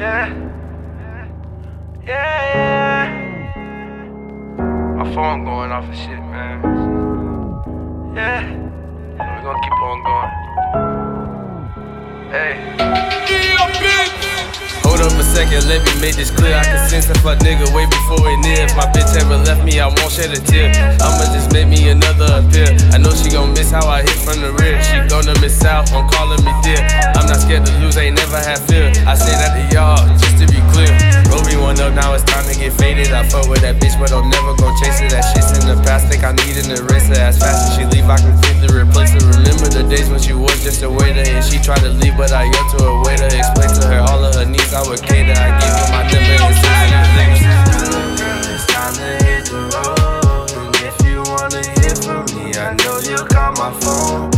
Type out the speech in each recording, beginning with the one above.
Yeah. Yeah, yeah. My phone going off and shit, man. Yeah. We're gonna keep on going. Hey. Hold up a second, let me make this clear. I can sense a fuck nigga way before it near. If my bitch ever left me, I won't shed a tear. I'ma just make me another appear. I know she gon' miss how I hit from the rear. She gonna miss out on calling me dear. I'm not scared to lose, ain't never had fear. I say that to up, now it's time to get faded. I fuck with that bitch, but I'm never gon' chase it. That shit's in the past, think I need an eraser. As fast as she leave, I can quickly replace her. Remember the days when she was just a waiter and she tried to leave, but I yelled to her waiter. Explain to her all of her needs, I would cater. I gave her my number and said, it's time to hit the road. If you wanna hear from me, I know you'll call my phone.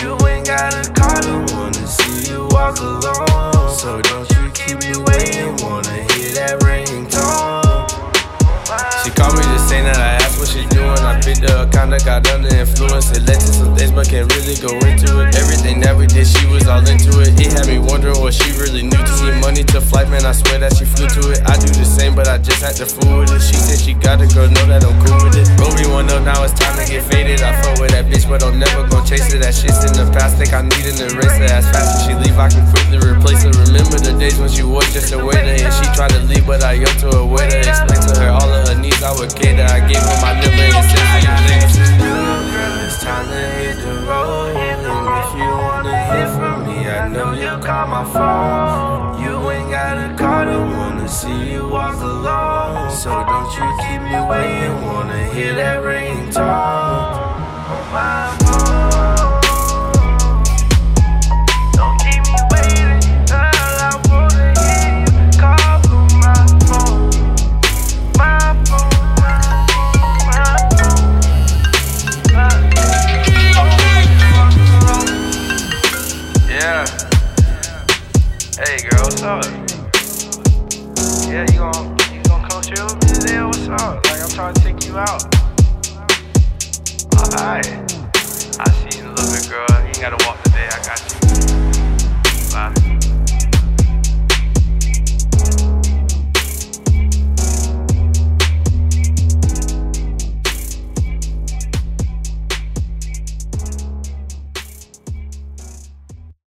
You ain't got a car, don't wanna see you walk alone. So don't you keep me waiting, wanna hear that She just saying that I asked what she doing. I picked her up, kinda got under influence. It led to some things, but can't really go into it. Everything that we did, she was all into it. It had me wondering what she really knew to see money to flight, man. I swear that she flew but I just had to fool with it. She said she got it, girl, know that I'm cool with it. Roby one up, now it's time to get faded. I fuck with that bitch, but I'm never gon' chase it. That shit's in the past, think I need an eraser. As fast as she leave, I can quickly replace her. Remember the days when she was just a waiter and she tried to leave, but I yelled to her waiter. Explain to her all of her needs, I would cater. I gave her my number and said, it's time to hit the road. And if you wanna hear from me, I know you'll call my phone. See you walk alone. So don't you keep me waiting, wanna hear that ringtone. On my phone. Don't keep me waiting, girl, I wanna hear you call from my phone. My phone, my phone, my phone. Yeah. Hey girl, what's up? Yeah, you gon' you gon' come chill with me today? What's up? Like I'm trying to take you out. Alright. I see you little girl. You ain't gotta walk today. I got you.